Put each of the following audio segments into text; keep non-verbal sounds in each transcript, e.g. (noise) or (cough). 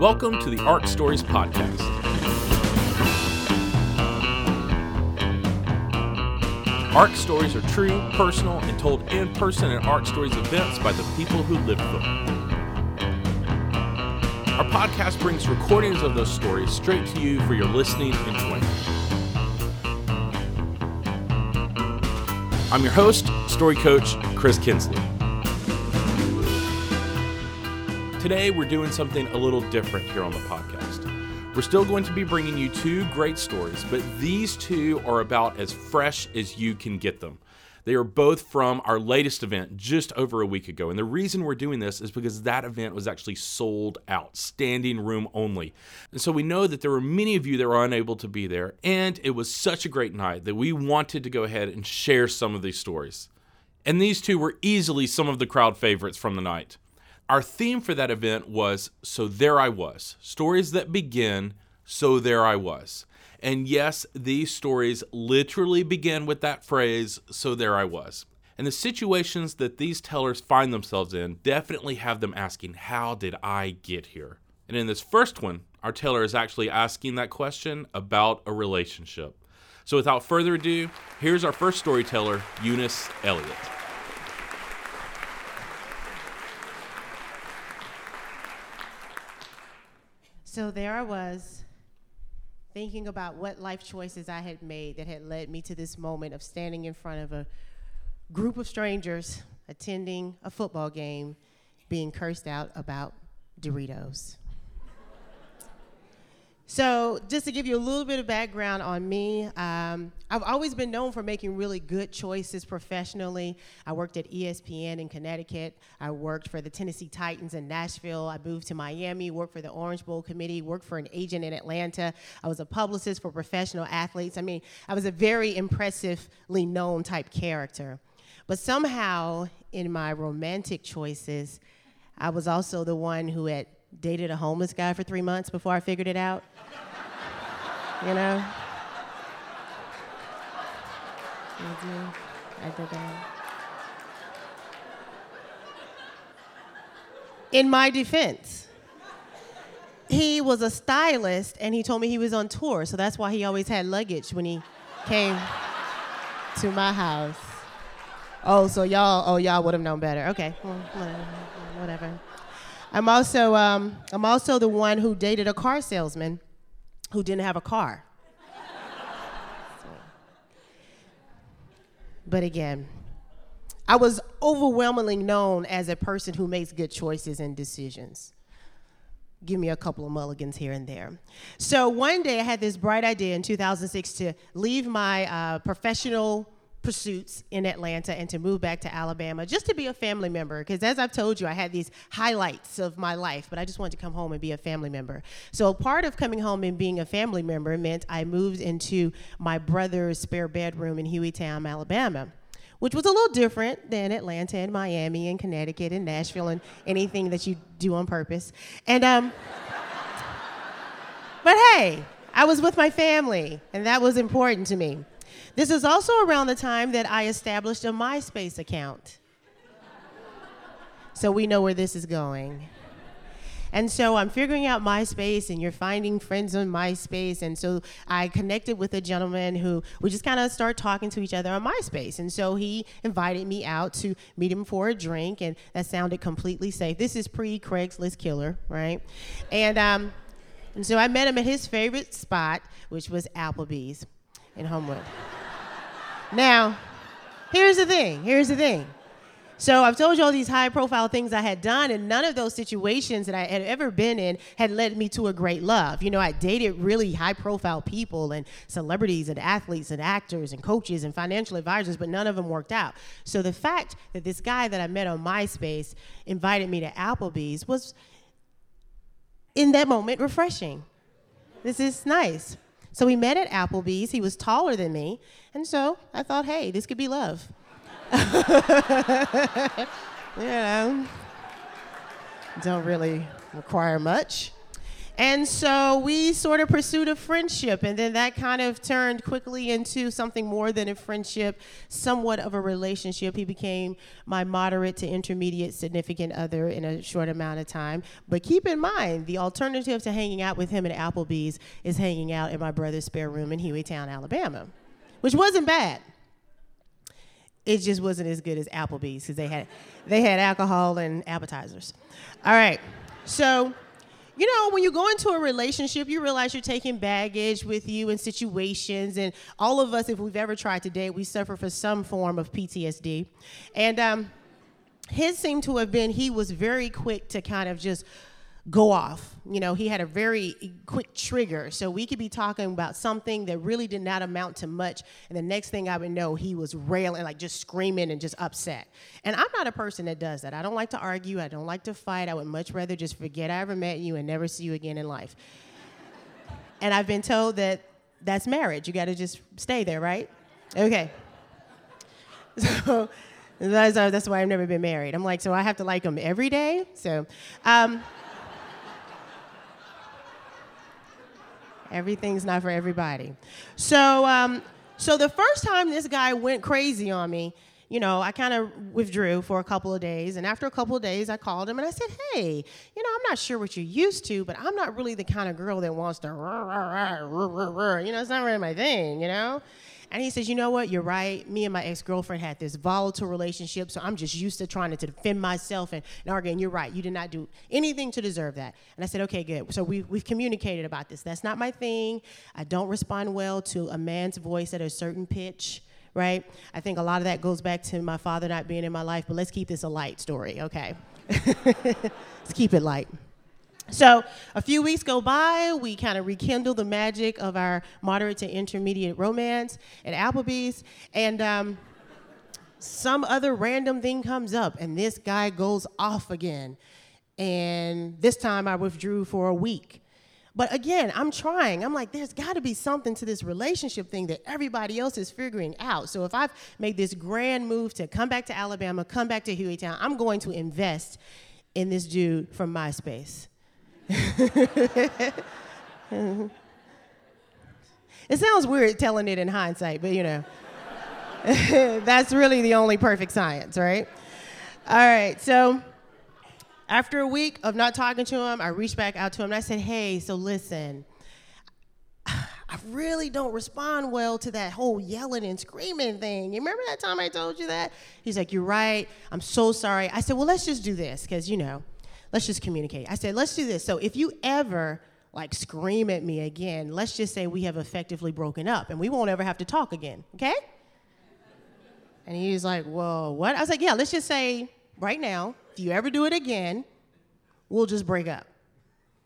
Welcome to the ARC Stories Podcast. ARC stories are true, personal, and told in person at ARC Stories events by the people who lived them. Our podcast brings recordings of those stories straight to you for your listening enjoyment. I'm your host, story coach Chris Kinsley. Today, we're doing something a little different here on the podcast. We're still going to be bringing you two great stories, but these two are about as fresh as you can get them. They are both from our latest event just over a week ago. And the reason we're doing this is because that event was actually sold out, standing room only. And so we know that there were many of you that were unable to be there. And it was such a great night that we wanted to go ahead and share some of these stories. And these two were easily some of the crowd favorites from the night. Our theme for that event was So There I Was Stories that begin, So There I Was. And yes, these stories literally begin with that phrase, So There I Was. And the situations that these tellers find themselves in definitely have them asking, How did I get here? And in this first one, our teller is actually asking that question about a relationship. So without further ado, here's our first storyteller, Eunice Elliott. So there I was, thinking about what life choices I had made that had led me to this moment of standing in front of a group of strangers attending a football game, being cursed out about Doritos. So, just to give you a little bit of background on me, um, I've always been known for making really good choices professionally. I worked at ESPN in Connecticut. I worked for the Tennessee Titans in Nashville. I moved to Miami, worked for the Orange Bowl Committee, worked for an agent in Atlanta. I was a publicist for professional athletes. I mean, I was a very impressively known type character. But somehow, in my romantic choices, I was also the one who had dated a homeless guy for three months before I figured it out. you know? Mm-hmm. I did. I did. In my defense, he was a stylist and he told me he was on tour, so that's why he always had luggage when he came to my house. Oh, so y'all, oh y'all would have known better. Okay, well, whatever. I'm also, um, I'm also the one who dated a car salesman who didn't have a car. But again, I was overwhelmingly known as a person who makes good choices and decisions. Give me a couple of mulligans here and there. So one day I had this bright idea in 2006 to leave my uh, professional pursuits in Atlanta and to move back to Alabama just to be a family member. Because as I've told you, I had these highlights of my life, but I just wanted to come home and be a family member. So part of coming home and being a family member meant I moved into my brother's spare bedroom in Hueytown, Alabama. Which was a little different than Atlanta and Miami and Connecticut and Nashville and anything that you do on purpose. And um, (laughs) but hey, I was with my family, and that was important to me. This is also around the time that I established a MySpace account. So we know where this is going. And so I'm figuring out MySpace, and you're finding friends on MySpace. And so I connected with a gentleman who we just kind of start talking to each other on MySpace. And so he invited me out to meet him for a drink, and that sounded completely safe. This is pre Craigslist killer, right? And um, and so I met him at his favorite spot, which was Applebee's in Homewood. Now, here's the thing. Here's the thing. So I've told you all these high profile things I had done, and none of those situations that I had ever been in had led me to a great love. You know, I dated really high profile people and celebrities and athletes and actors and coaches and financial advisors, but none of them worked out. So the fact that this guy that I met on MySpace invited me to Applebee's was, in that moment, refreshing. This is nice. So we met at Applebee's. He was taller than me. And so I thought, hey, this could be love. (laughs) you know, don't really require much. And so we sort of pursued a friendship, and then that kind of turned quickly into something more than a friendship, somewhat of a relationship. He became my moderate to intermediate significant other in a short amount of time. But keep in mind, the alternative to hanging out with him at Applebee's is hanging out in my brother's spare room in Hueytown, Alabama, which wasn't bad it just wasn't as good as Applebee's because they had they had alcohol and appetizers. All right, so you know, when you go into a relationship, you realize you're taking baggage with you in situations. And all of us, if we've ever tried to date, we suffer from some form of PTSD. And um, his seemed to have been he was very quick to kind of just go off. You know, he had a very quick trigger. So we could be talking about something that really did not amount to much. And the next thing I would know, he was railing, like just screaming and just upset. And I'm not a person that does that. I don't like to argue. I don't like to fight. I would much rather just forget I ever met you and never see you again in life. (laughs) and I've been told that that's marriage. You got to just stay there, right? Okay. (laughs) So that's, that's why I've never been married. I'm like, so I have to like him every day? So, um, Everything's not for everybody. So, um, so the first time this guy went crazy on me, you know, I kind of withdrew for a couple of days. And after a couple of days, I called him and I said, hey, you know, I'm not sure what you're used to, but I'm not really the kind of girl that wants to, you know, it's not really my thing, you know? And he says, You know what? You're right. Me and my ex girlfriend had this volatile relationship, so I'm just used to trying to defend myself and, and arguing. You're right. You did not do anything to deserve that. And I said, Okay, good. So we, we've communicated about this. That's not my thing. I don't respond well to a man's voice at a certain pitch right? I think a lot of that goes back to my father not being in my life, but let's keep this a light story, okay? (laughs) let's keep it light. So a few weeks go by, we kind of rekindle the magic of our moderate to intermediate romance at Applebee's, and um, some other random thing comes up, and this guy goes off again. And this time I withdrew for a week. But again, I'm trying. I'm like, there's got to be something to this relationship thing that everybody else is figuring out. So if I've made this grand move to come back to Alabama, come back to Hueytown, I'm going to invest in this dude from MySpace it sounds weird telling it in hindsight, but you know, (laughs) that's really the only perfect science, right? All right, so after a week of not talking to him, I reached back out to him and I said, Hey, so listen, I really don't respond well to that whole yelling and screaming thing. You remember that time I told you that? He's like, You're right. I'm so sorry. I said, Well, let's just do this, because, you know, let's just communicate. I said, let's do this. So if you ever like scream at me again, let's just say we have effectively broken up and we won't ever have to talk again, okay? And he's like, whoa, what? I was like, yeah, let's just say right now, if you ever do it again, we'll just break up.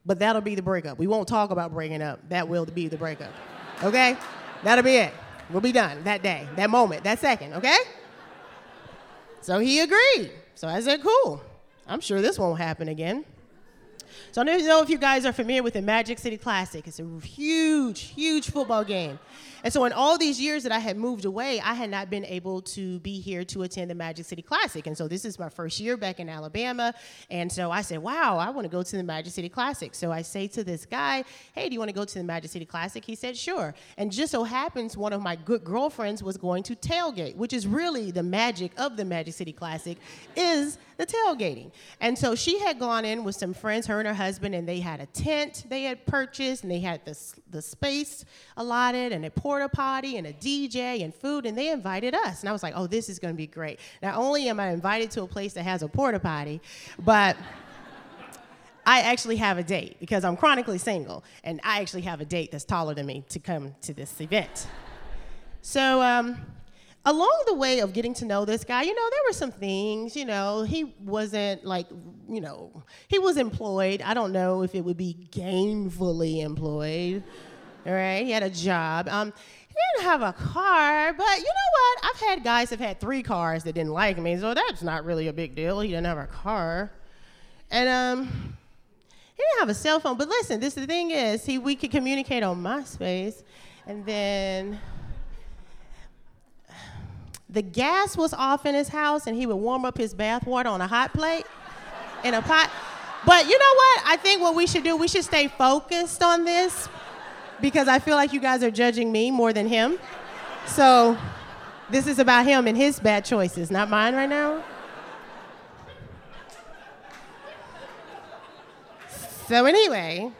But that'll be the breakup. We won't talk about breaking up. That will be the breakup. Okay? That'll be it. We'll be done that day, that moment, that second, okay? So he agreed. So I said, cool. I'm sure this won't happen again. So I don't know if you guys are familiar with the Magic City Classic. It's a huge, huge football game. And so, in all these years that I had moved away, I had not been able to be here to attend the Magic City Classic. And so, this is my first year back in Alabama. And so, I said, Wow, I want to go to the Magic City Classic. So, I say to this guy, Hey, do you want to go to the Magic City Classic? He said, Sure. And just so happens, one of my good girlfriends was going to tailgate, which is really the magic of the Magic City Classic, is the tailgating. And so, she had gone in with some friends, her and her husband, and they had a tent they had purchased, and they had the, the space allotted, and a porta potty and a DJ and food, and they invited us. And I was like, oh, this is going to be great. Not only am I invited to a place that has a porta potty, but (laughs) I actually have a date because I'm chronically single, and I actually have a date that's taller than me to come to this event. So, um, along the way of getting to know this guy, you know, there were some things, you know, he wasn't like, you know, he was employed. I don't know if it would be gainfully employed. Right, he had a job. Um, he didn't have a car, but you know what? I've had guys have had three cars that didn't like me, so that's not really a big deal. He didn't have a car, and um, he didn't have a cell phone. But listen, this the thing is, he we could communicate on MySpace, and then the gas was off in his house, and he would warm up his bath water on a hot plate in a pot. But you know what? I think what we should do, we should stay focused on this because I feel like you guys are judging me more than him. So this is about him and his bad choices, not mine right now. So, anyway,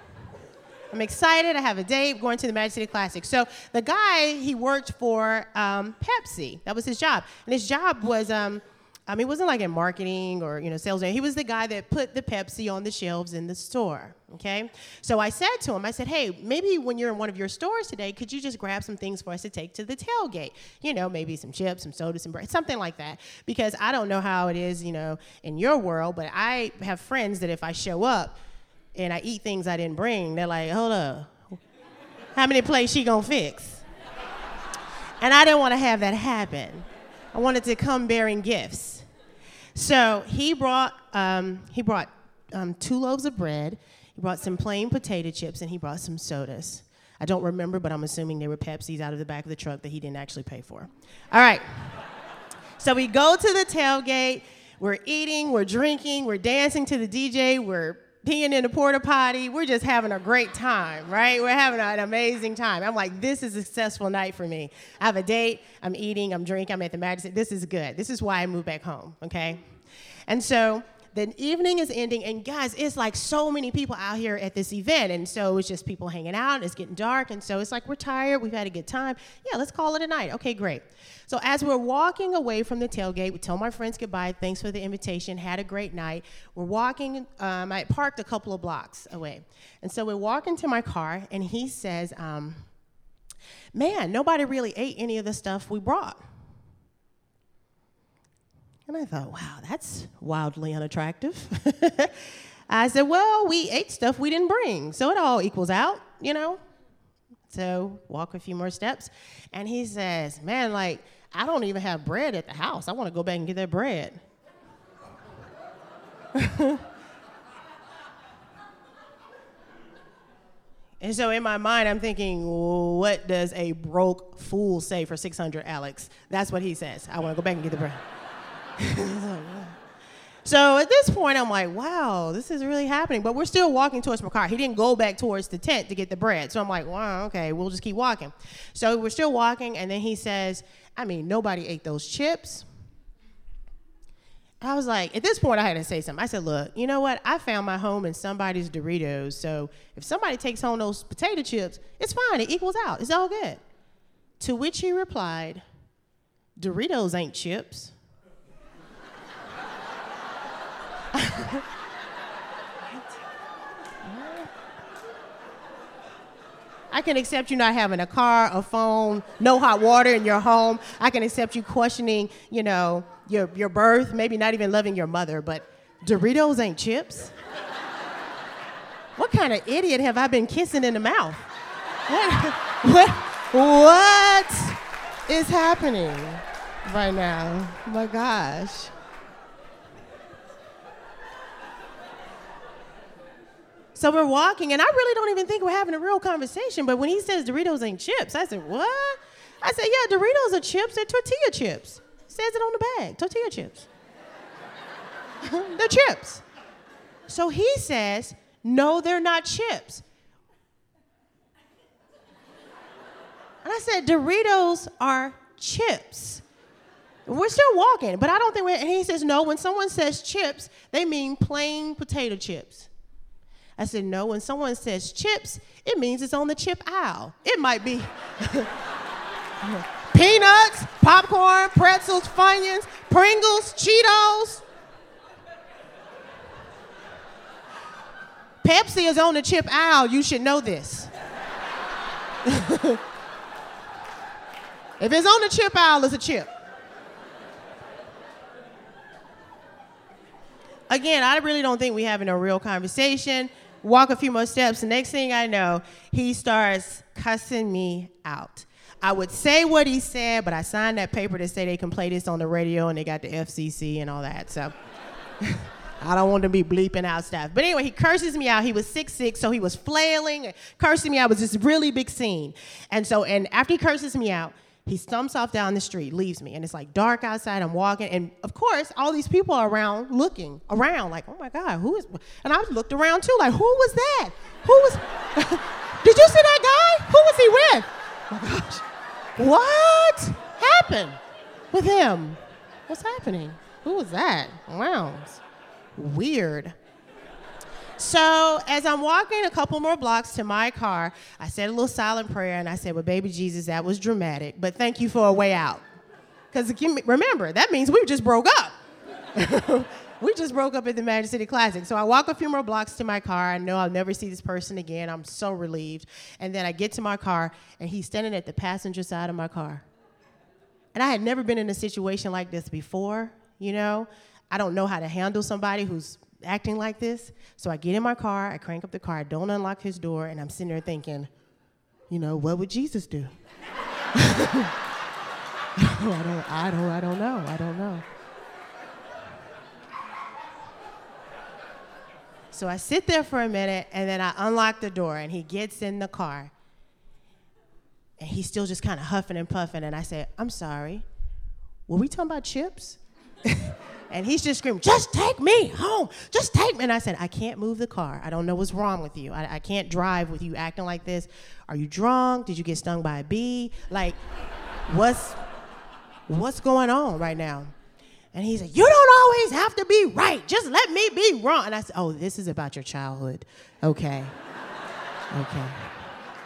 I'm excited. I have a date going to the Magic City Classic. So, the guy, he worked for um, Pepsi. That was his job. And his job was, um, I mean, it wasn't like in marketing or, you know, sales. He was the guy that put the Pepsi on the shelves in the store. Okay. So I said to him, I said, hey, maybe when you're in one of your stores today, could you just grab some things for us to take to the tailgate? You know, maybe some chips, some sodas, some bread, something like that. Because I don't know how it is, you know, in your world, but I have friends that if I show up, and I eat things I didn't bring, they're like, hold up, how many plates she gonna fix? And I didn't want to have that happen. I wanted to come bearing gifts. So he brought um, he brought um, two loaves of bread. He brought some plain potato chips, and he brought some sodas. I don't remember, but I'm assuming they were Pepsis out of the back of the truck that he didn't actually pay for. All right. So we go to the tailgate. We're eating, we're drinking, we're dancing to the DJ, we're peeing in the porta potty. We're just having a great time, right? We're having an amazing time. I'm like, this is a successful night for me. I have a date, I'm eating, I'm drinking, I'm at the magic. This is good. This is why I moved back home, okay? And so the evening is ending, and guys, it's like so many people out here at this event, and so it's just people hanging out. It's getting dark, and so it's like we're tired. We've had a good time. Yeah, let's call it a night. Okay, great. So as we're walking away from the tailgate, we tell my friends goodbye. Thanks for the invitation. Had a great night. We're walking. Um, I parked a couple of blocks away, and so we walk into my car, and he says, um, "Man, nobody really ate any of the stuff we brought." And I thought, wow, that's wildly unattractive. (laughs) I said, well, we ate stuff we didn't bring, so it all equals out, you know? So walk a few more steps. And he says, man, like, I don't even have bread at the house. I want to go back and get that bread. (laughs) and so in my mind, I'm thinking, what does a broke fool say for 600, Alex? That's what he says. I want to go back and get the bread. (laughs) so at this point, I'm like, wow, this is really happening. But we're still walking towards my car. He didn't go back towards the tent to get the bread. So I'm like, wow, okay, we'll just keep walking. So we're still walking, and then he says, I mean, nobody ate those chips. I was like, at this point, I had to say something. I said, look, you know what? I found my home in somebody's Doritos. So if somebody takes home those potato chips, it's fine. It equals out. It's all good. To which he replied, Doritos ain't chips. I can accept you not having a car, a phone, no hot water in your home. I can accept you questioning, you know, your, your birth, maybe not even loving your mother, but Doritos ain't chips? what kind of idiot have I been kissing in the mouth? What, what, what is happening right now? My gosh. So we're walking, and I really don't even think we're having a real conversation. But when he says Doritos ain't chips, I said, What? I said, Yeah, Doritos are chips, they're tortilla chips. Says it on the bag, tortilla chips. (laughs) they're chips. So he says, No, they're not chips. And I said, Doritos are chips. We're still walking, but I don't think we're, and he says, No, when someone says chips, they mean plain potato chips. I said, no, when someone says chips, it means it's on the chip aisle. It might be (laughs) peanuts, popcorn, pretzels, Funyuns, Pringles, Cheetos. Pepsi is on the chip aisle. You should know this. (laughs) if it's on the chip aisle, it's a chip. Again, I really don't think we're having a real conversation walk a few more steps. The next thing I know, he starts cussing me out. I would say what he said, but I signed that paper to say they can play this on the radio and they got the FCC and all that. So (laughs) I don't want to be bleeping out stuff. But anyway, he curses me out. He was six six, so he was flailing and cursing me out. It was this really big scene. And so, and after he curses me out, He stumps off down the street, leaves me, and it's like dark outside. I'm walking, and of course, all these people are around looking around, like, oh my God, who is? And I looked around too, like, who was that? Who was? (laughs) Did you see that guy? Who was he with? Oh my gosh, what happened with him? What's happening? Who was that? Wow, weird. So as I'm walking a couple more blocks to my car, I said a little silent prayer and I said, Well, baby Jesus, that was dramatic, but thank you for a way out. Because remember, that means we just broke up. (laughs) we just broke up at the Magic City Classic. So I walk a few more blocks to my car. I know I'll never see this person again. I'm so relieved. And then I get to my car and he's standing at the passenger side of my car. And I had never been in a situation like this before, you know? I don't know how to handle somebody who's acting like this. So I get in my car, I crank up the car, I don't unlock his door, and I'm sitting there thinking, you know, what would Jesus do? (laughs) I don't, I don't, I don't know. I don't know. So I sit there for a minute and then I unlock the door and he gets in the car. And he's still just kind of huffing and puffing. And I say, I'm sorry. Were we talking about chips? (laughs) And he's just screaming, just take me home. Just take me. And I said, I can't move the car. I don't know what's wrong with you. I, I can't drive with you acting like this. Are you drunk? Did you get stung by a bee? Like, what's what's going on right now? And he said, You don't always have to be right. Just let me be wrong. And I said, Oh, this is about your childhood. Okay. Okay.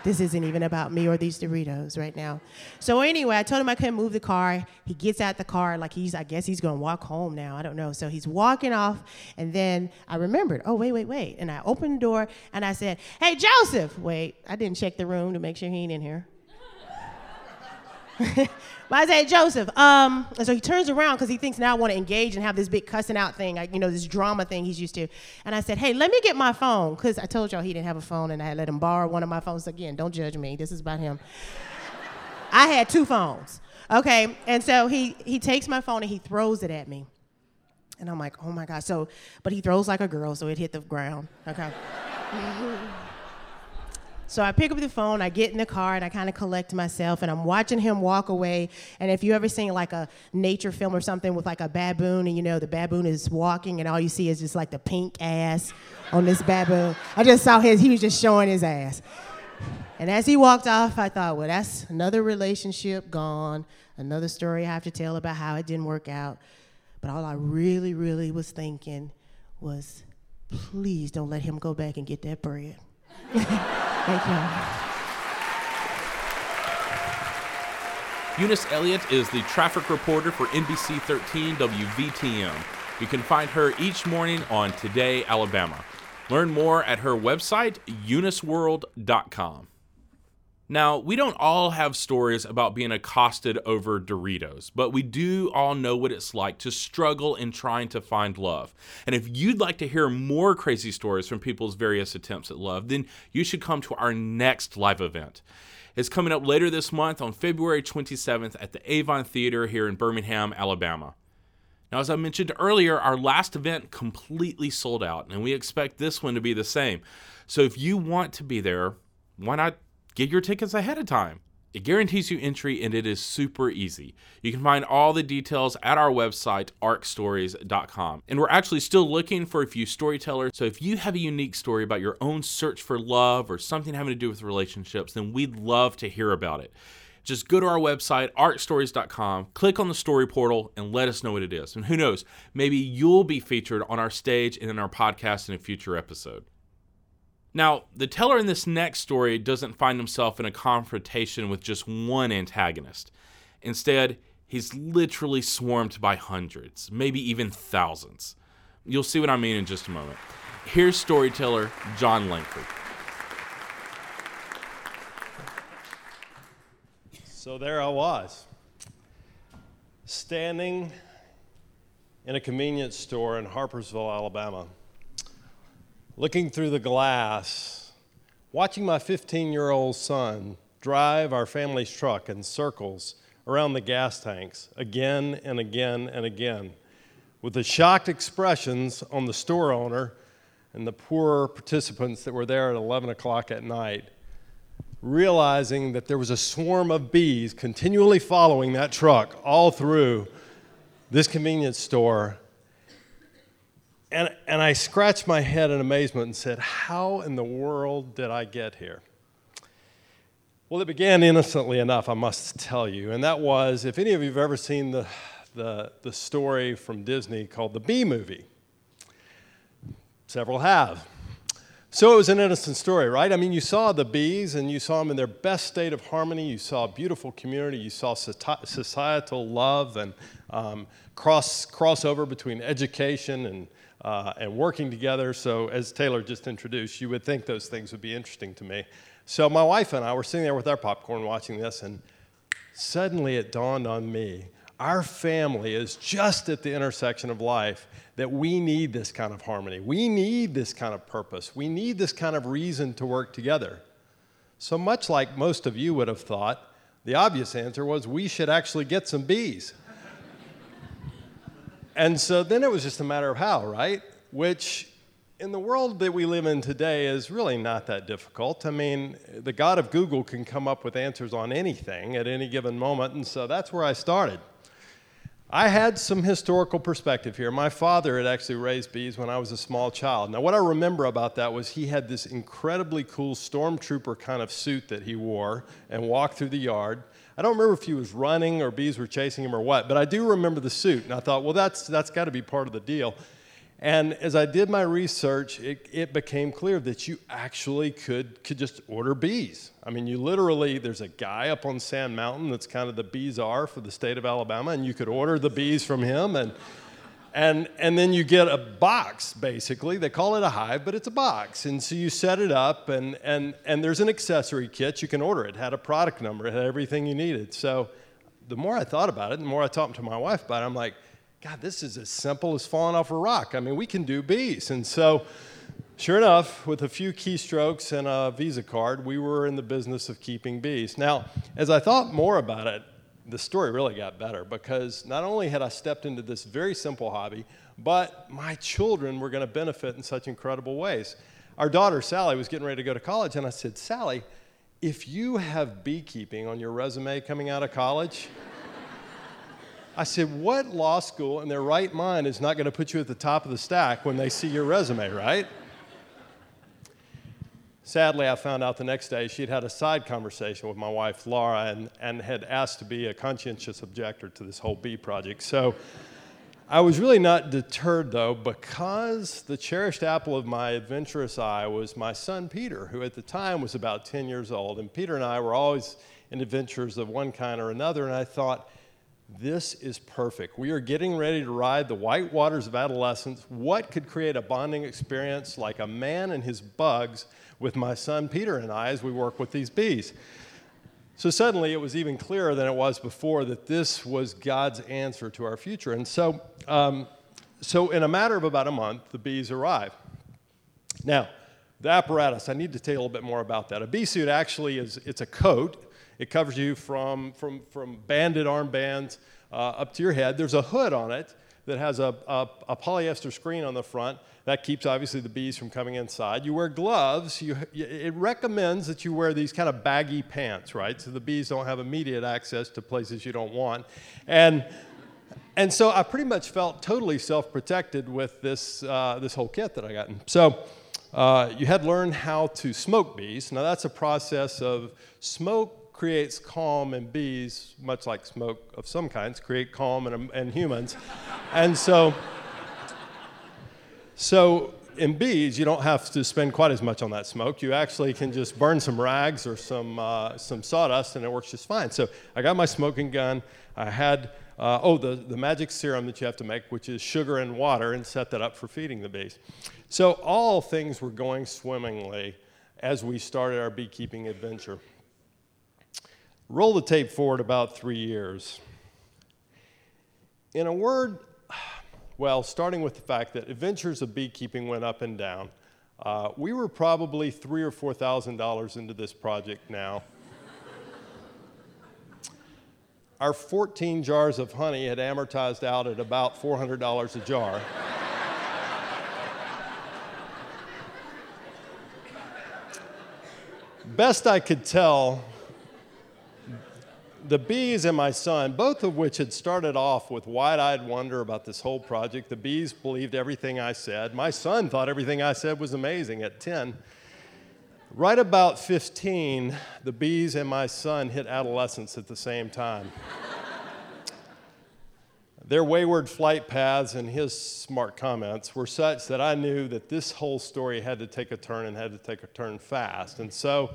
This isn't even about me or these Doritos right now. So anyway, I told him I couldn't move the car. He gets out the car like he's, I guess he's gonna walk home now. I don't know. So he's walking off, and then I remembered, oh, wait, wait, wait. And I opened the door and I said, Hey, Joseph. Wait, I didn't check the room to make sure he ain't in here. But I said, Joseph. Um, and so he turns around because he thinks now I want to engage and have this big cussing out thing, like, you know, this drama thing he's used to. And I said, hey, let me get my phone because I told y'all he didn't have a phone and I had let him borrow one of my phones. Again, don't judge me. This is about him. I had two phones. Okay. And so he, he takes my phone and he throws it at me. And I'm like, oh my God. So, but he throws like a girl, so it hit the ground. Okay. (laughs) So I pick up the phone, I get in the car, and I kind of collect myself, and I'm watching him walk away. And if you ever seen like a nature film or something with like a baboon, and you know the baboon is walking, and all you see is just like the pink ass on this baboon. I just saw his, he was just showing his ass. And as he walked off, I thought, well, that's another relationship gone, another story I have to tell about how it didn't work out. But all I really, really was thinking was, please don't let him go back and get that bread. (laughs) Thank you. Eunice Elliott is the traffic reporter for NBC 13 WVTM. You can find her each morning on Today, Alabama. Learn more at her website, euniceworld.com. Now, we don't all have stories about being accosted over Doritos, but we do all know what it's like to struggle in trying to find love. And if you'd like to hear more crazy stories from people's various attempts at love, then you should come to our next live event. It's coming up later this month on February 27th at the Avon Theater here in Birmingham, Alabama. Now, as I mentioned earlier, our last event completely sold out, and we expect this one to be the same. So if you want to be there, why not Get your tickets ahead of time. It guarantees you entry and it is super easy. You can find all the details at our website, arcstories.com. And we're actually still looking for a few storytellers. So if you have a unique story about your own search for love or something having to do with relationships, then we'd love to hear about it. Just go to our website, arcstories.com, click on the story portal, and let us know what it is. And who knows, maybe you'll be featured on our stage and in our podcast in a future episode. Now, the teller in this next story doesn't find himself in a confrontation with just one antagonist. Instead, he's literally swarmed by hundreds, maybe even thousands. You'll see what I mean in just a moment. Here's storyteller John Langford. So there I was, standing in a convenience store in Harpersville, Alabama looking through the glass, watching my 15 year old son drive our family's truck in circles around the gas tanks again and again and again, with the shocked expressions on the store owner and the poor participants that were there at 11 o'clock at night. realizing that there was a swarm of bees continually following that truck all through this convenience store. And, and I scratched my head in amazement and said, How in the world did I get here? Well, it began innocently enough, I must tell you. And that was if any of you have ever seen the, the, the story from Disney called the Bee Movie, several have. So it was an innocent story, right? I mean, you saw the bees and you saw them in their best state of harmony. You saw a beautiful community. You saw societal love and um, cross crossover between education and uh, and working together. So, as Taylor just introduced, you would think those things would be interesting to me. So, my wife and I were sitting there with our popcorn watching this, and suddenly it dawned on me our family is just at the intersection of life that we need this kind of harmony. We need this kind of purpose. We need this kind of reason to work together. So much like most of you would have thought, the obvious answer was we should actually get some bees. And so then it was just a matter of how, right? Which in the world that we live in today is really not that difficult. I mean, the God of Google can come up with answers on anything at any given moment, and so that's where I started. I had some historical perspective here. My father had actually raised bees when I was a small child. Now, what I remember about that was he had this incredibly cool stormtrooper kind of suit that he wore and walked through the yard. I don't remember if he was running or bees were chasing him or what, but I do remember the suit. And I thought, well, that's, that's got to be part of the deal. And as I did my research, it, it, became clear that you actually could, could just order bees. I mean, you literally, there's a guy up on Sand Mountain that's kind of the bees are for the state of Alabama, and you could order the bees from him. And, and, and then you get a box, basically. They call it a hive, but it's a box. And so you set it up, and, and, and there's an accessory kit. You can order it. it had a product number, it had everything you needed. So the more I thought about it, the more I talked to my wife about it, I'm like, God, this is as simple as falling off a rock. I mean, we can do bees. And so, sure enough, with a few keystrokes and a Visa card, we were in the business of keeping bees. Now, as I thought more about it, the story really got better because not only had I stepped into this very simple hobby, but my children were going to benefit in such incredible ways. Our daughter, Sally, was getting ready to go to college, and I said, Sally, if you have beekeeping on your resume coming out of college, I said, What law school in their right mind is not going to put you at the top of the stack when they see your resume, right? Sadly, I found out the next day she'd had a side conversation with my wife, Laura, and, and had asked to be a conscientious objector to this whole bee project. So I was really not deterred, though, because the cherished apple of my adventurous eye was my son, Peter, who at the time was about 10 years old. And Peter and I were always in adventures of one kind or another. And I thought, this is perfect. We are getting ready to ride the white waters of adolescence. What could create a bonding experience like a man and his bugs with my son Peter and I as we work with these bees? So suddenly it was even clearer than it was before that this was God's answer to our future. And so, um, so in a matter of about a month, the bees arrive. Now, the apparatus, I need to tell you a little bit more about that. A bee suit actually is it's a coat it covers you from, from, from banded armbands uh, up to your head. There's a hood on it that has a, a, a, polyester screen on the front. That keeps obviously the bees from coming inside. You wear gloves. You, it recommends that you wear these kind of baggy pants, right? So the bees don't have immediate access to places you don't want. And, and so I pretty much felt totally self protected with this, uh, this whole kit that I got. So uh, you had to learn how to smoke bees. Now, that's a process of smoke creates calm in bees, much like smoke of some kinds, create calm in, in humans. (laughs) and so, so in bees, you don't have to spend quite as much on that smoke. You actually can just burn some rags or some, uh, some sawdust and it works just fine. So I got my smoking gun. I had, uh, oh, the, the magic serum that you have to make, which is sugar and water, and set that up for feeding the bees. So all things were going swimmingly as we started our beekeeping adventure. Roll the tape forward about three years. In a word, well, starting with the fact that adventures of beekeeping went up and down, uh, we were probably three or four thousand dollars into this project now. (laughs) Our 14 jars of honey had amortized out at about $400 a jar. (laughs) best I could tell, the bees and my son, both of which had started off with wide eyed wonder about this whole project, the bees believed everything I said. My son thought everything I said was amazing at 10. Right about 15, the bees and my son hit adolescence at the same time. Their wayward flight paths and his smart comments were such that I knew that this whole story had to take a turn and had to take a turn fast. And so,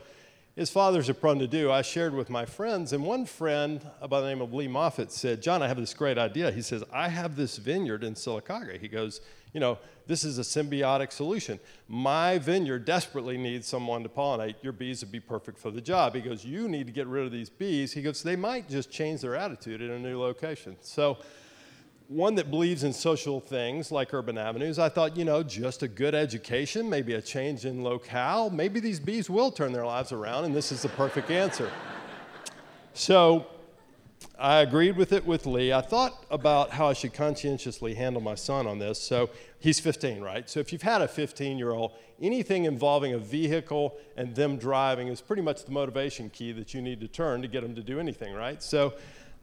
as fathers are prone to do, I shared with my friends, and one friend by the name of Lee Moffitt said, John, I have this great idea. He says, I have this vineyard in Sylacauga. He goes, You know, this is a symbiotic solution. My vineyard desperately needs someone to pollinate. Your bees would be perfect for the job. He goes, You need to get rid of these bees. He goes, They might just change their attitude in a new location. So, one that believes in social things like urban avenues, I thought, you know, just a good education, maybe a change in locale, maybe these bees will turn their lives around, and this is the perfect answer. So I agreed with it with Lee. I thought about how I should conscientiously handle my son on this. So he's 15, right? So if you've had a 15 year old, anything involving a vehicle and them driving is pretty much the motivation key that you need to turn to get them to do anything, right? So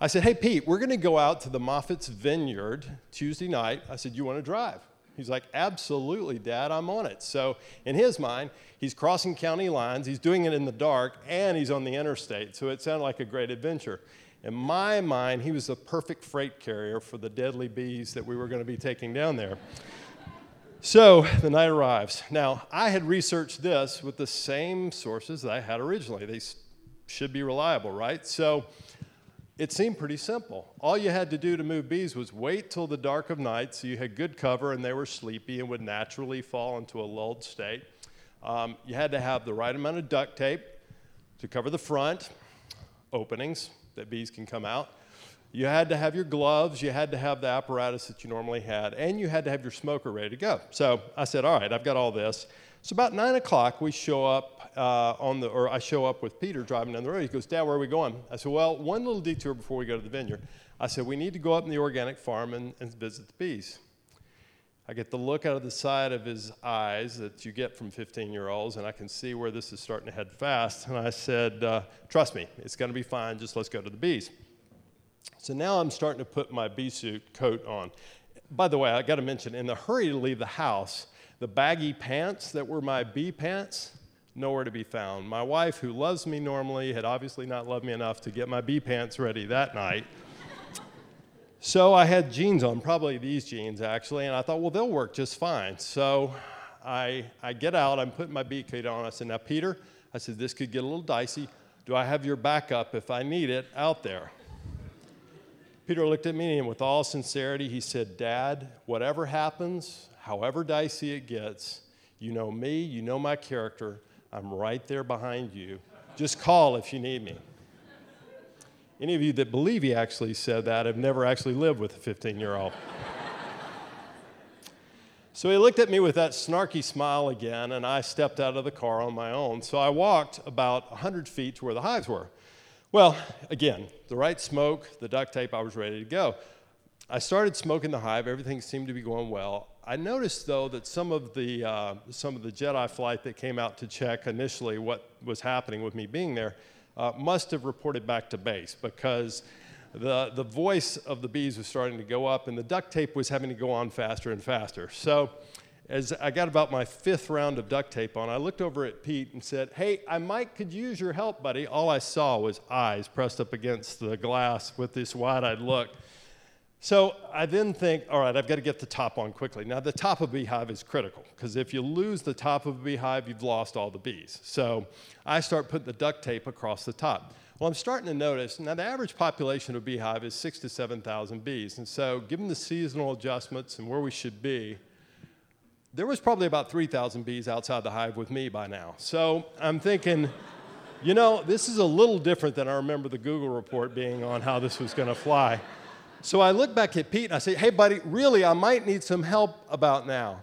I said, Hey, Pete, we're going to go out to the Moffitt's Vineyard Tuesday night. I said, You want to drive? He's like, Absolutely, Dad, I'm on it. So, in his mind, he's crossing county lines, he's doing it in the dark, and he's on the interstate. So, it sounded like a great adventure. In my mind, he was the perfect freight carrier for the deadly bees that we were going to be taking down there. So the night arrives. Now, I had researched this with the same sources that I had originally. They should be reliable, right? So it seemed pretty simple. All you had to do to move bees was wait till the dark of night so you had good cover and they were sleepy and would naturally fall into a lulled state. Um, you had to have the right amount of duct tape to cover the front openings that bees can come out. You had to have your gloves, you had to have the apparatus that you normally had, and you had to have your smoker ready to go. So I said, All right, I've got all this. So about nine o'clock, we show up uh, on the, or I show up with Peter driving down the road. He goes, Dad, where are we going? I said, Well, one little detour before we go to the vineyard. I said, We need to go up in the organic farm and, and visit the bees. I get the look out of the side of his eyes that you get from 15 year olds, and I can see where this is starting to head fast. And I said, uh, Trust me, it's going to be fine. Just let's go to the bees. So now I'm starting to put my bee suit coat on. By the way, I got to mention, in the hurry to leave the house, the baggy pants that were my bee pants, nowhere to be found. My wife, who loves me normally, had obviously not loved me enough to get my bee pants ready that night. so I had jeans on, probably these jeans actually, and I thought, well, they'll work just fine. So I, I get out, I'm putting my bee coat on. I said, now, Peter, I said, this could get a little dicey. Do I have your backup if I need it out there? Peter looked at me and, with all sincerity, he said, Dad, whatever happens, however dicey it gets, you know me, you know my character. I'm right there behind you. Just call if you need me. Any of you that believe he actually said that have never actually lived with a 15 year old. so he looked at me with that snarky smile again, and I stepped out of the car on my own. So I walked about 100 feet to where the hives were. Well, again, the right smoke, the duct tape, I was ready to go. I started smoking the hive. Everything seemed to be going well. I noticed, though, that some of the uh, some of the Jedi flight that came out to check initially what was happening with me being there uh, must have reported back to base because the the voice of the bees was starting to go up, and the duct tape was having to go on faster and faster. So as I got about my fifth round of duct tape on, I looked over at Pete and said, Hey, I might could use your help, buddy. All I saw was eyes pressed up against the glass with this wide eyed look. So I then think, all right, I've got to get the top on quickly. Now, the top of a beehive is critical because if you lose the top of a beehive, you've lost all the bees. So I start putting the duct tape across the top. Well, I'm starting to notice now the average population of a beehive is six to 7,000 bees. And so, given the seasonal adjustments and where we should be, there was probably about 3,000 bees outside the hive with me by now. So I'm thinking, you know, this is a little different than I remember the Google report being on how this was going to fly. So I look back at Pete and I say, hey, buddy, really, I might need some help about now.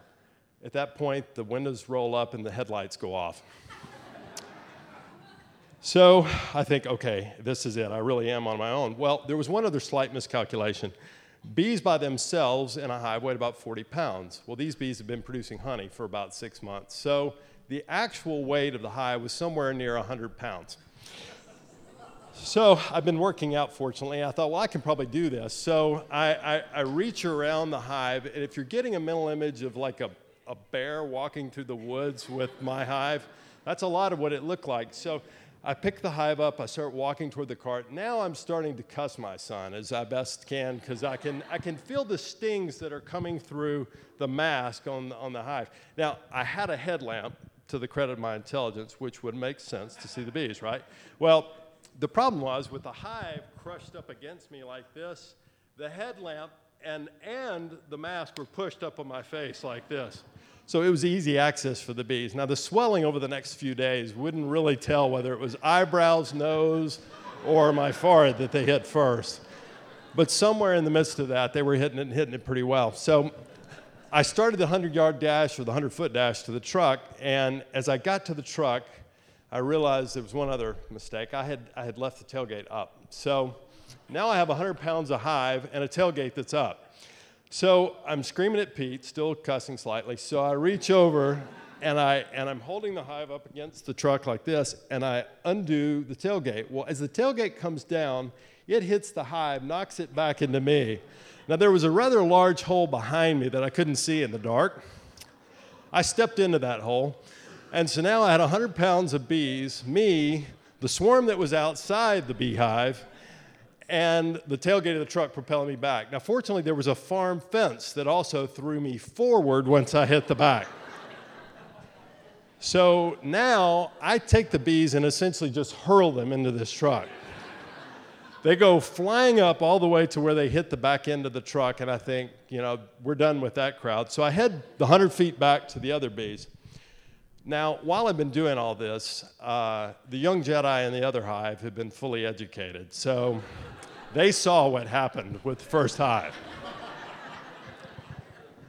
At that point, the windows roll up and the headlights go off. (laughs) so I think, okay, this is it. I really am on my own. Well, there was one other slight miscalculation. Bees by themselves in a hive weigh about 40 pounds. Well, these bees have been producing honey for about six months. So the actual weight of the hive was somewhere near 100 pounds. So I've been working out, fortunately. I thought, well, I can probably do this. So I, I, I, reach around the hive, and if you're getting a mental image of like a, a bear walking through the woods with my hive, that's a lot of what it looked like. So I pick the hive up, I start walking toward the cart. Now I'm starting to cuss my son as I best can because I can, I can feel the stings that are coming through the mask on, on the hive. Now, I had a headlamp to the credit of my intelligence, which would make sense to see the bees, right? Well, the problem was with the hive crushed up against me like this, the headlamp and, and the mask were pushed up on my face like this. So it was easy access for the bees. Now, the swelling over the next few days wouldn't really tell whether it was eyebrows, nose, or my forehead that they hit first. But somewhere in the midst of that, they were hitting it and hitting it pretty well. So I started the 100 yard dash or the 100 foot dash to the truck, and as I got to the truck, I realized there was one other mistake. I had, I had left the tailgate up. So now I have 100 pounds of hive and a tailgate that's up. So I'm screaming at Pete, still cussing slightly. So I reach over and, I, and I'm holding the hive up against the truck like this, and I undo the tailgate. Well, as the tailgate comes down, it hits the hive, knocks it back into me. Now, there was a rather large hole behind me that I couldn't see in the dark. I stepped into that hole and so now I had 100 pounds of bees, me, the swarm that was outside the beehive, and the tailgate of the truck propelling me back. Now, fortunately, there was a farm fence that also threw me forward once I hit the back. so now I take the bees and essentially just hurl them into this truck. they go flying up all the way to where they hit the back end of the truck, and I think, you know, we're done with that crowd. So I head the 100 feet back to the other bees. Now, while I've been doing all this, uh, the young Jedi in the other hive have been fully educated. So they saw what happened with the first hive.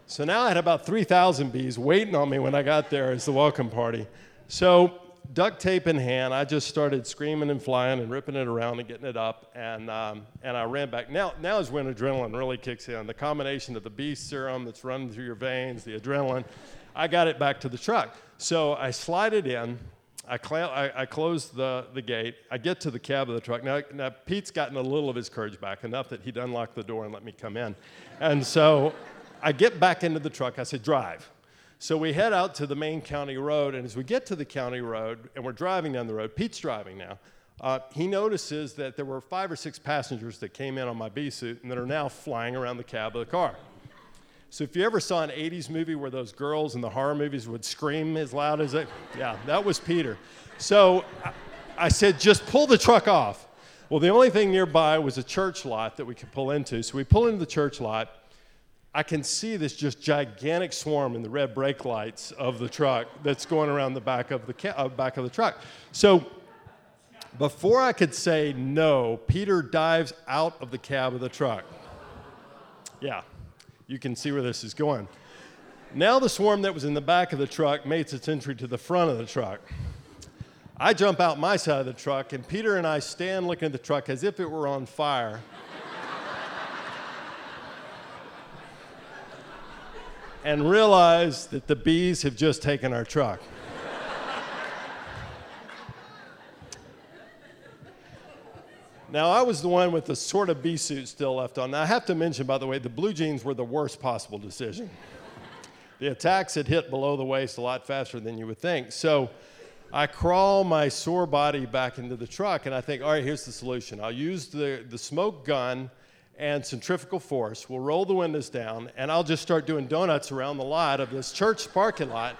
So now I had about 3,000 bees waiting on me when I got there as the welcome party. So, duct tape in hand, I just started screaming and flying and ripping it around and getting it up, and, um, and I ran back. Now, now is when adrenaline really kicks in. The combination of the bee serum that's running through your veins, the adrenaline, I got it back to the truck. So I slide it in. I, cl- I, I close the, the gate. I get to the cab of the truck. Now, now, Pete's gotten a little of his courage back, enough that he'd unlock the door and let me come in. And so I get back into the truck. I said, drive. So we head out to the main county road. And as we get to the county road and we're driving down the road, Pete's driving now. Uh, he notices that there were five or six passengers that came in on my bee suit and that are now flying around the cab of the car. So if you ever saw an 80s movie where those girls in the horror movies would scream as loud as it, yeah, that was Peter. So I said, just pull the truck off. Well, the only thing nearby was a church lot that we could pull into. So we pull into the church lot. I can see this just gigantic swarm in the red brake lights of the truck that's going around the back of the ca- uh, back of the truck. So before I could say no, Peter dives out of the cab of the truck. Yeah, you can see where this is going. Now the swarm that was in the back of the truck makes its entry to the front of the truck. I jump out my side of the truck, and Peter and I stand looking at the truck as if it were on fire. And realize that the bees have just taken our truck. Now, I was the one with the sort of bee suit still left on. Now, I have to mention, by the way, the blue jeans were the worst possible decision. the attacks had hit below the waist a lot faster than you would think. So I crawl my sore body back into the truck, and I think, all right, here's the solution. I'll use the, the smoke gun and centrifugal force. We'll roll the windows down, and I'll just start doing donuts around the lot of this church parking lot.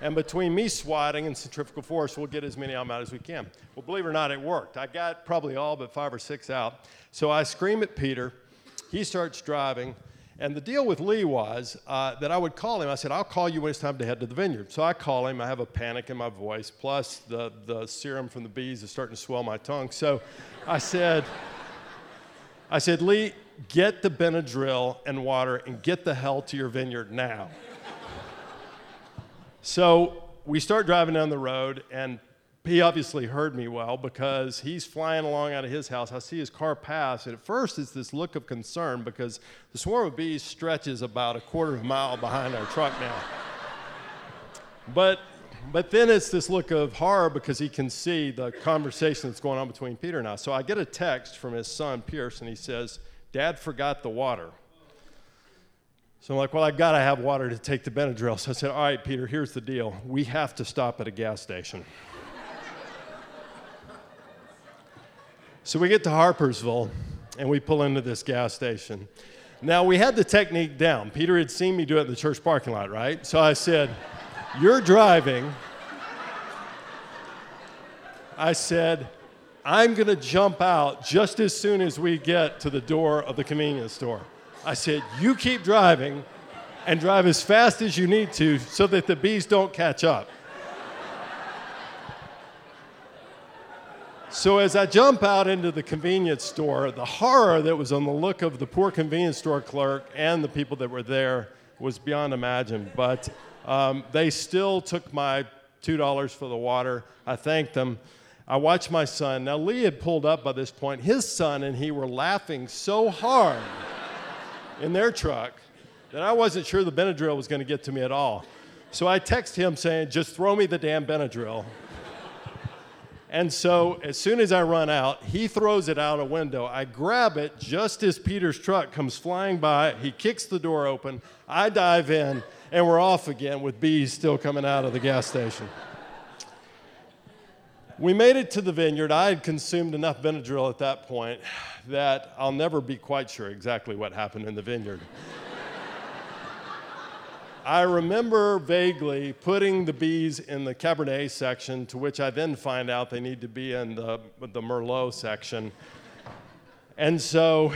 And between me swatting and centrifugal force, we'll get as many of them out as we can. Well, believe it or not, it worked. I got probably all but five or six out. So I scream at Peter. He starts driving. And the deal with Lee was uh, that I would call him. I said, I'll call you when it's time to head to the vineyard. So I call him. I have a panic in my voice, plus the, the serum from the bees is starting to swell my tongue. So I said, I said, Lee, get the Benadryl and water and get the hell to your vineyard now. So we start driving down the road, and he obviously heard me well because he's flying along out of his house. I see his car pass, and at first it's this look of concern because the swarm of bees stretches about a quarter of a mile behind our truck now. But but then it's this look of horror because he can see the conversation that's going on between Peter and I. So I get a text from his son, Pierce, and he says, Dad forgot the water. So I'm like, well, I've got to have water to take the Benadryl. So I said, all right, Peter, here's the deal. We have to stop at a gas station. (laughs) so we get to Harpersville and we pull into this gas station. Now, we had the technique down. Peter had seen me do it in the church parking lot, right? So I said, You're driving. I said, I'm going to jump out just as soon as we get to the door of the convenience store. I said, You keep driving and drive as fast as you need to so that the bees don't catch up. So as I jump out into the convenience store, the horror that was on the look of the poor convenience store clerk and the people that were there was beyond imagine. But um, they still took my $2 for the water. I thanked them. I watched my son. Now, Lee had pulled up by this point. His son and he were laughing so hard in their truck that I wasn't sure the Benadryl was going to get to me at all. So I text him saying, just throw me the damn Benadryl. And so as soon as I run out, he throws it out a window. I grab it just as Peter's truck comes flying by. He kicks the door open. I dive in, and we're off again with bees still coming out of the gas station. We made it to the vineyard. I had consumed enough Benadryl at that point that I'll never be quite sure exactly what happened in the vineyard. I remember vaguely putting the bees in the Cabernet section, to which I then find out they need to be in the, the Merlot section. And so,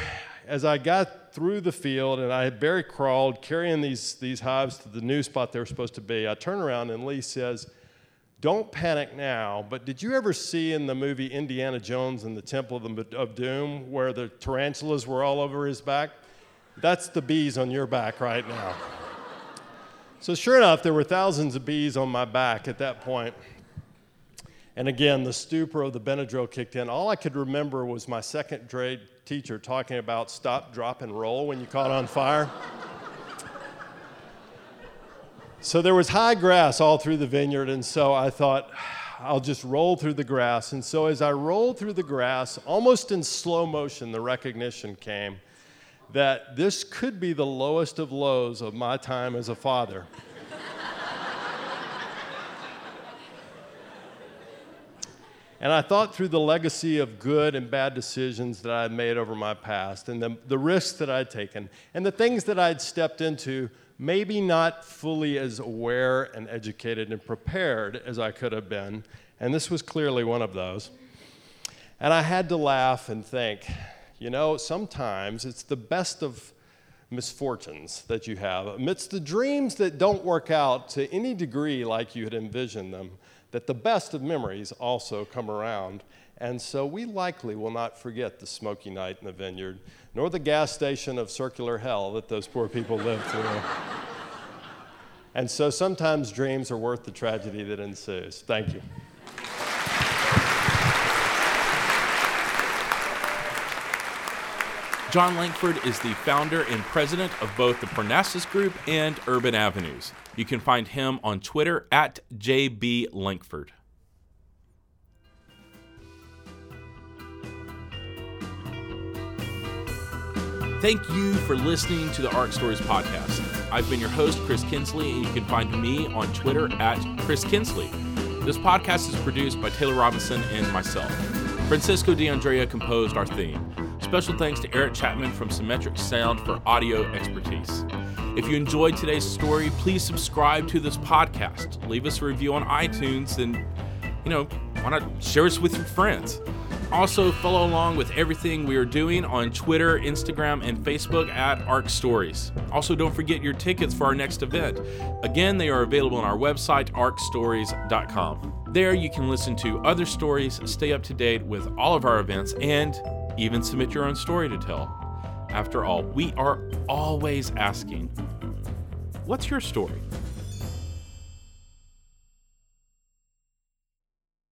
as I got through the field and I had barely crawled, carrying these, these hives to the new spot they were supposed to be, I turn around and Lee says, Don't panic now, but did you ever see in the movie Indiana Jones and the Temple of, the, of Doom where the tarantulas were all over his back? That's the bees on your back right now. So, sure enough, there were thousands of bees on my back at that point. And again, the stupor of the Benadryl kicked in. All I could remember was my second grade teacher talking about stop, drop, and roll when you caught on fire. So there was high grass all through the vineyard, and so I thought, I'll just roll through the grass. And so as I rolled through the grass, almost in slow motion, the recognition came that this could be the lowest of lows of my time as a father. (laughs) and I thought through the legacy of good and bad decisions that I had made over my past, and the, the risks that I'd taken, and the things that I'd stepped into, maybe not fully as aware and educated and prepared as I could have been. And this was clearly one of those. And I had to laugh and think, you know, sometimes it's the best of misfortunes that you have, amidst the dreams that don't work out to any degree like you had envisioned them, that the best of memories also come around. And so we likely will not forget the smoky night in the vineyard, nor the gas station of circular hell that those poor people lived through. and so sometimes dreams are worth the tragedy that ensues. Thank you. John Lankford is the founder and president of both the Parnassus Group and Urban Avenues. You can find him on Twitter at JB Lankford. Thank you for listening to the ARC Stories podcast. I've been your host, Chris Kinsley, and you can find me on Twitter at Chris Kinsley. This podcast is produced by Taylor Robinson and myself. Francisco D'Andrea composed our theme. Special thanks to Eric Chapman from Symmetric Sound for audio expertise. If you enjoyed today's story, please subscribe to this podcast. Leave us a review on iTunes and, you know, why not share us with your friends? Also, follow along with everything we are doing on Twitter, Instagram, and Facebook at ARC Stories. Also, don't forget your tickets for our next event. Again, they are available on our website, arcstories.com. There, you can listen to other stories, stay up to date with all of our events, and even submit your own story to tell. After all, we are always asking, What's your story?